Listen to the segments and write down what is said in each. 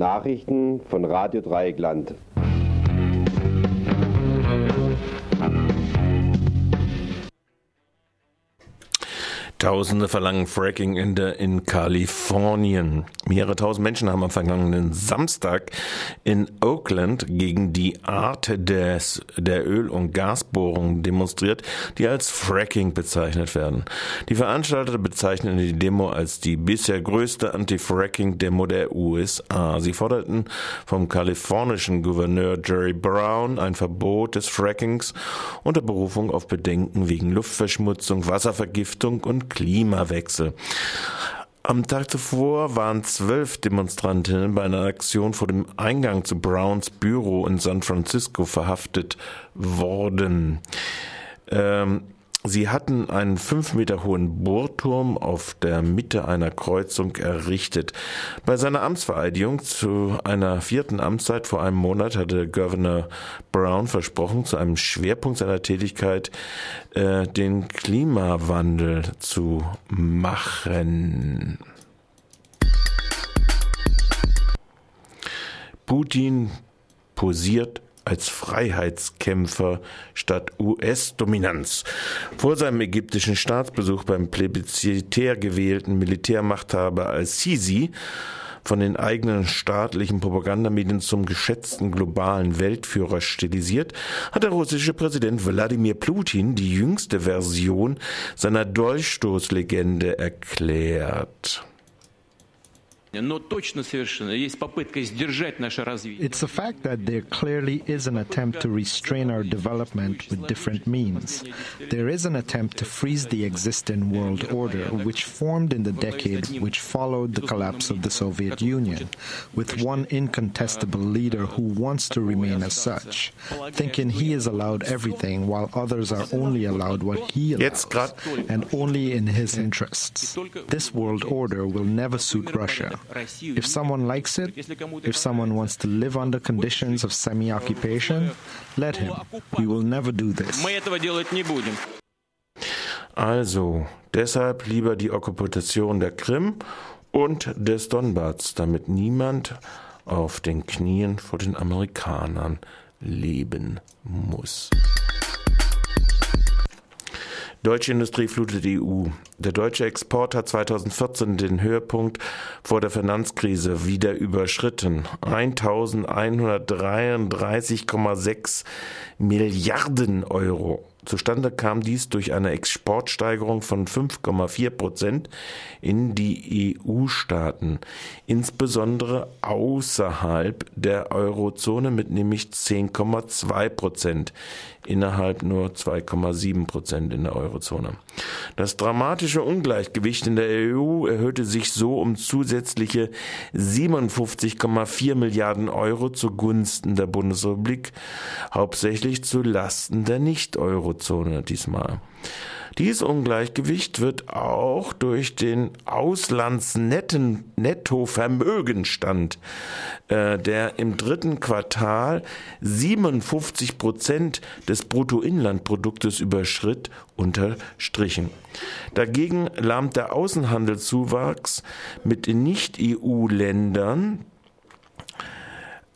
Nachrichten von Radio Dreieckland. Tausende verlangen Fracking in, der, in Kalifornien. Mehrere tausend Menschen haben am vergangenen Samstag in Oakland gegen die Art des, der Öl- und Gasbohrungen demonstriert, die als Fracking bezeichnet werden. Die Veranstalter bezeichnen die Demo als die bisher größte Anti-Fracking-Demo der USA. Sie forderten vom kalifornischen Gouverneur Jerry Brown ein Verbot des Frackings unter Berufung auf Bedenken wegen Luftverschmutzung, Wasservergiftung und Klimawechsel. Am Tag zuvor waren zwölf Demonstrantinnen bei einer Aktion vor dem Eingang zu Browns Büro in San Francisco verhaftet worden. Ähm, Sie hatten einen fünf Meter hohen Bohrturm auf der Mitte einer Kreuzung errichtet. Bei seiner Amtsvereidigung zu einer vierten Amtszeit vor einem Monat hatte Governor Brown versprochen, zu einem Schwerpunkt seiner Tätigkeit äh, den Klimawandel zu machen. Putin posiert als Freiheitskämpfer statt US-Dominanz. Vor seinem ägyptischen Staatsbesuch beim plebiszitär gewählten Militärmachthaber al-Sisi von den eigenen staatlichen Propagandamedien zum geschätzten globalen Weltführer stilisiert, hat der russische Präsident Wladimir Putin die jüngste Version seiner Dolchstoßlegende erklärt. It's a fact that there clearly is an attempt to restrain our development with different means. There is an attempt to freeze the existing world order, which formed in the decade which followed the collapse of the Soviet Union, with one incontestable leader who wants to remain as such, thinking he is allowed everything while others are only allowed what he allows, and only in his interests. This world order will never suit Russia. If someone likes it, if someone wants to live under conditions of semi occupation, let him. We will never do this. Also, deshalb lieber die Okkupation der Krim und des Donbass, damit niemand auf den Knien vor den Amerikanern leben muss. Deutsche Industrie flutet die EU. Der deutsche Export hat 2014 den Höhepunkt vor der Finanzkrise wieder überschritten. 1133,6 Milliarden Euro. Zustande kam dies durch eine Exportsteigerung von 5,4 Prozent in die EU-Staaten, insbesondere außerhalb der Eurozone mit nämlich 10,2 Prozent, innerhalb nur 2,7 Prozent in der Eurozone. Das dramatische Ungleichgewicht in der EU erhöhte sich so um zusätzliche 57,4 Milliarden Euro zugunsten der Bundesrepublik, hauptsächlich zu Lasten der Nicht-Eurozone diesmal. Dies Ungleichgewicht wird auch durch den Auslandsnetten Nettovermögenstand, äh, der im dritten Quartal 57 Prozent des Bruttoinlandproduktes überschritt, unterstrichen. Dagegen lahmt der Außenhandelszuwachs mit den Nicht-EU-Ländern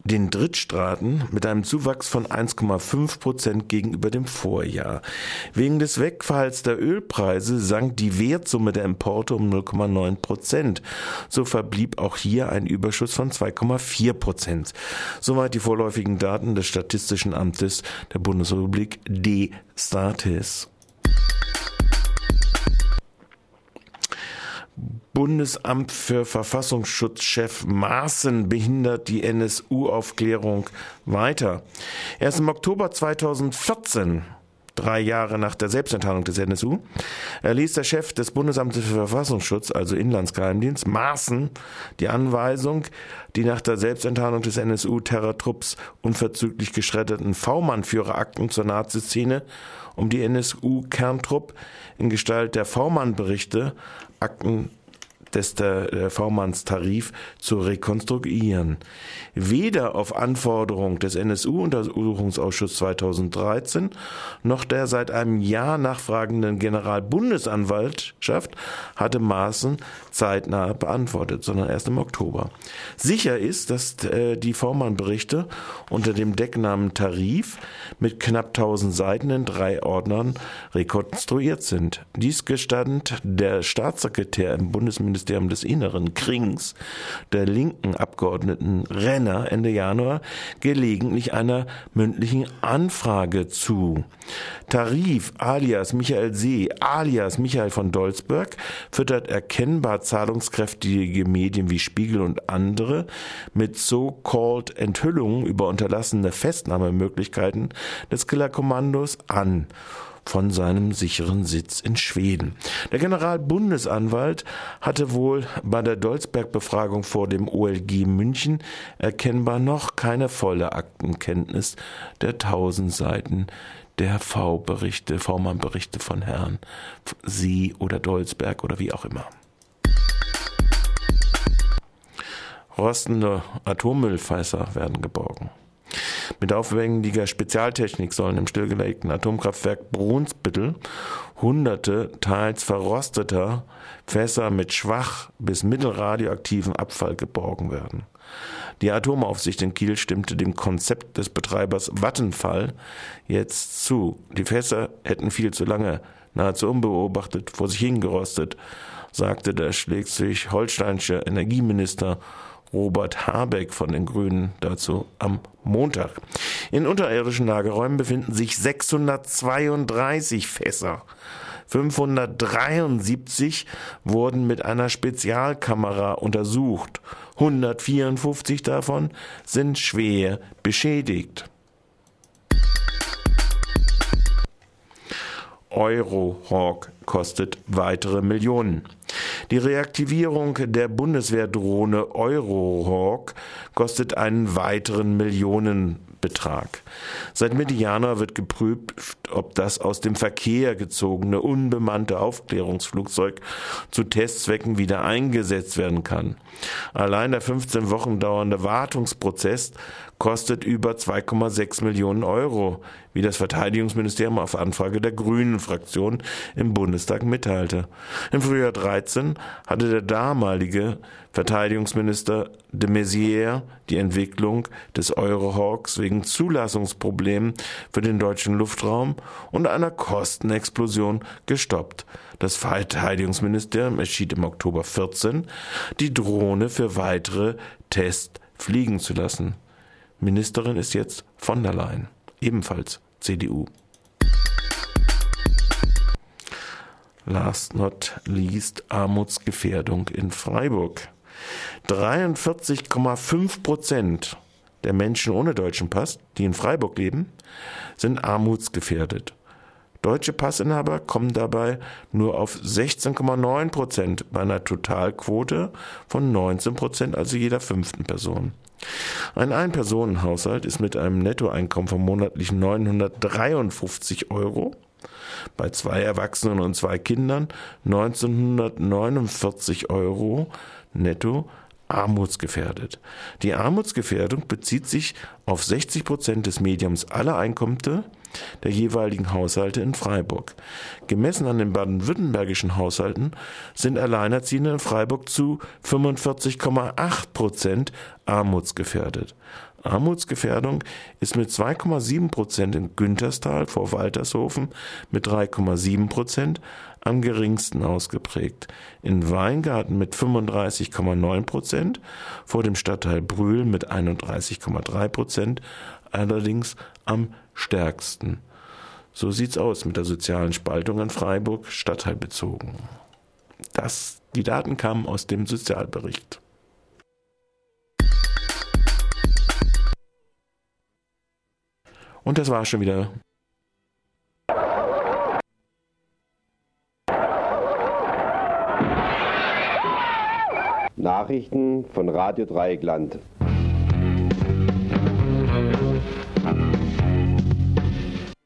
den Drittstaaten mit einem Zuwachs von 1,5 Prozent gegenüber dem Vorjahr. Wegen des Wegfalls der Ölpreise sank die Wertsumme der Importe um 0,9 Prozent. So verblieb auch hier ein Überschuss von 2,4 Prozent. Soweit die vorläufigen Daten des Statistischen Amtes der Bundesrepublik D-Statis. Bundesamt für Verfassungsschutzchef Maaßen behindert die NSU-Aufklärung weiter. Erst im Oktober 2014 drei Jahre nach der Selbstenttarnung des NSU, erließ der Chef des Bundesamtes für Verfassungsschutz, also Inlandsgeheimdienst, Maaßen, die Anweisung, die nach der Selbstenttarnung des NSU-Terrortrupps unverzüglich geschredderten V-Mann-Führerakten zur Naziszene um die NSU-Kerntrupp in Gestalt der V-Mann-Berichte, Akten des der V-Manns-Tarif zu rekonstruieren. Weder auf Anforderung des NSU-Untersuchungsausschusses 2013 noch der seit einem Jahr nachfragenden Generalbundesanwaltschaft hatte Maaßen zeitnah beantwortet, sondern erst im Oktober. Sicher ist, dass äh, die V-Mann-Berichte unter dem Decknamen Tarif mit knapp 1000 Seiten in drei Ordnern rekonstruiert sind. Dies gestand der Staatssekretär im Bundesministerium des Inneren Krings, der linken Abgeordneten Renner Ende Januar gelegentlich einer mündlichen Anfrage zu. Tarif alias Michael See alias Michael von Dolzberg füttert erkennbar zahlungskräftige Medien wie Spiegel und andere mit so-called Enthüllungen über unterlassene Festnahmemöglichkeiten des Killerkommandos an von seinem sicheren Sitz in Schweden. Der Generalbundesanwalt hatte wohl bei der Dolzberg-Befragung vor dem OLG München erkennbar noch keine volle Aktenkenntnis der tausend Seiten der V-Berichte, V-Mann-Berichte von Herrn Sie oder Dolzberg oder wie auch immer. Rostende Atommüllfässer werden geborgen. Mit aufwendiger Spezialtechnik sollen im stillgelegten Atomkraftwerk Brunsbüttel hunderte teils verrosteter Fässer mit schwach bis mittelradioaktiven Abfall geborgen werden. Die Atomaufsicht in Kiel stimmte dem Konzept des Betreibers Vattenfall jetzt zu. Die Fässer hätten viel zu lange, nahezu unbeobachtet, vor sich hingerostet, sagte der schleswig-holsteinische Energieminister Robert Habeck von den Grünen dazu am Montag. In unterirdischen Lagerräumen befinden sich 632 Fässer. 573 wurden mit einer Spezialkamera untersucht. 154 davon sind schwer beschädigt. Eurohawk kostet weitere Millionen. Die Reaktivierung der Bundeswehrdrohne Eurohawk kostet einen weiteren Millionenbetrag. Seit Mitte Januar wird geprüft, ob das aus dem Verkehr gezogene unbemannte Aufklärungsflugzeug zu Testzwecken wieder eingesetzt werden kann. Allein der 15 Wochen dauernde Wartungsprozess kostet über 2,6 Millionen Euro, wie das Verteidigungsministerium auf Anfrage der Grünen Fraktion im Bundestag mitteilte. Im Frühjahr 13 hatte der damalige Verteidigungsminister de Maizière die Entwicklung des Eurohawks wegen Zulassungsproblemen für den deutschen Luftraum und einer Kostenexplosion gestoppt. Das Verteidigungsministerium entschied im Oktober 14, die Drohne für weitere Tests fliegen zu lassen. Ministerin ist jetzt von der Leyen, ebenfalls CDU. Last not least Armutsgefährdung in Freiburg. 43,5 Prozent der Menschen ohne deutschen Pass, die in Freiburg leben, sind armutsgefährdet. Deutsche Passinhaber kommen dabei nur auf 16,9 Prozent bei einer Totalquote von 19 Prozent, also jeder fünften Person. Ein Ein-Personen-Haushalt ist mit einem Nettoeinkommen von monatlich 953 Euro bei zwei Erwachsenen und zwei Kindern 1949 Euro netto armutsgefährdet. Die Armutsgefährdung bezieht sich auf 60 Prozent des Mediums aller Einkünfte der jeweiligen Haushalte in Freiburg. Gemessen an den baden-württembergischen Haushalten sind Alleinerziehende in Freiburg zu 45,8 Prozent armutsgefährdet. Armutsgefährdung ist mit 2,7 Prozent in Günterstal vor Waltershofen mit 3,7 Prozent am geringsten ausgeprägt. In Weingarten mit 35,9 Prozent, vor dem Stadtteil Brühl mit 31,3 Prozent, allerdings am stärksten. So sieht's aus mit der sozialen Spaltung in Freiburg, stadtteilbezogen. Das, die Daten kamen aus dem Sozialbericht. Und das war schon wieder. Nachrichten von Radio Dreieckland.